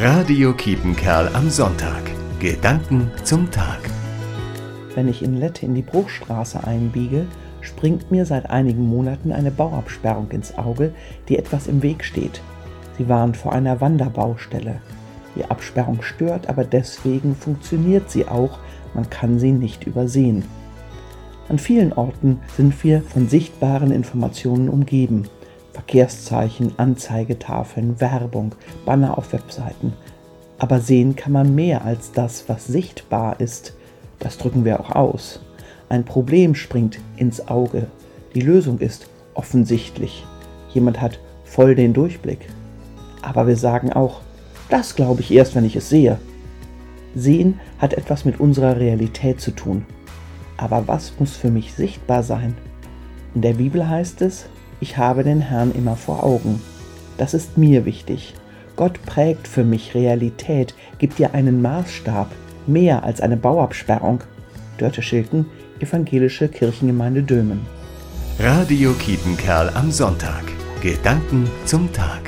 Radio Kiepenkerl am Sonntag. Gedanken zum Tag. Wenn ich in Lette in die Bruchstraße einbiege, springt mir seit einigen Monaten eine Bauabsperrung ins Auge, die etwas im Weg steht. Sie warnt vor einer Wanderbaustelle. Die Absperrung stört, aber deswegen funktioniert sie auch, man kann sie nicht übersehen. An vielen Orten sind wir von sichtbaren Informationen umgeben. Verkehrszeichen, Anzeigetafeln, Werbung, Banner auf Webseiten. Aber sehen kann man mehr als das, was sichtbar ist. Das drücken wir auch aus. Ein Problem springt ins Auge. Die Lösung ist offensichtlich. Jemand hat voll den Durchblick. Aber wir sagen auch, das glaube ich erst, wenn ich es sehe. Sehen hat etwas mit unserer Realität zu tun. Aber was muss für mich sichtbar sein? In der Bibel heißt es, ich habe den Herrn immer vor Augen. Das ist mir wichtig. Gott prägt für mich Realität, gibt dir einen Maßstab, mehr als eine Bauabsperrung. Dörte Schilken, Evangelische Kirchengemeinde Dömen. Radio Kiepenkerl am Sonntag. Gedanken zum Tag.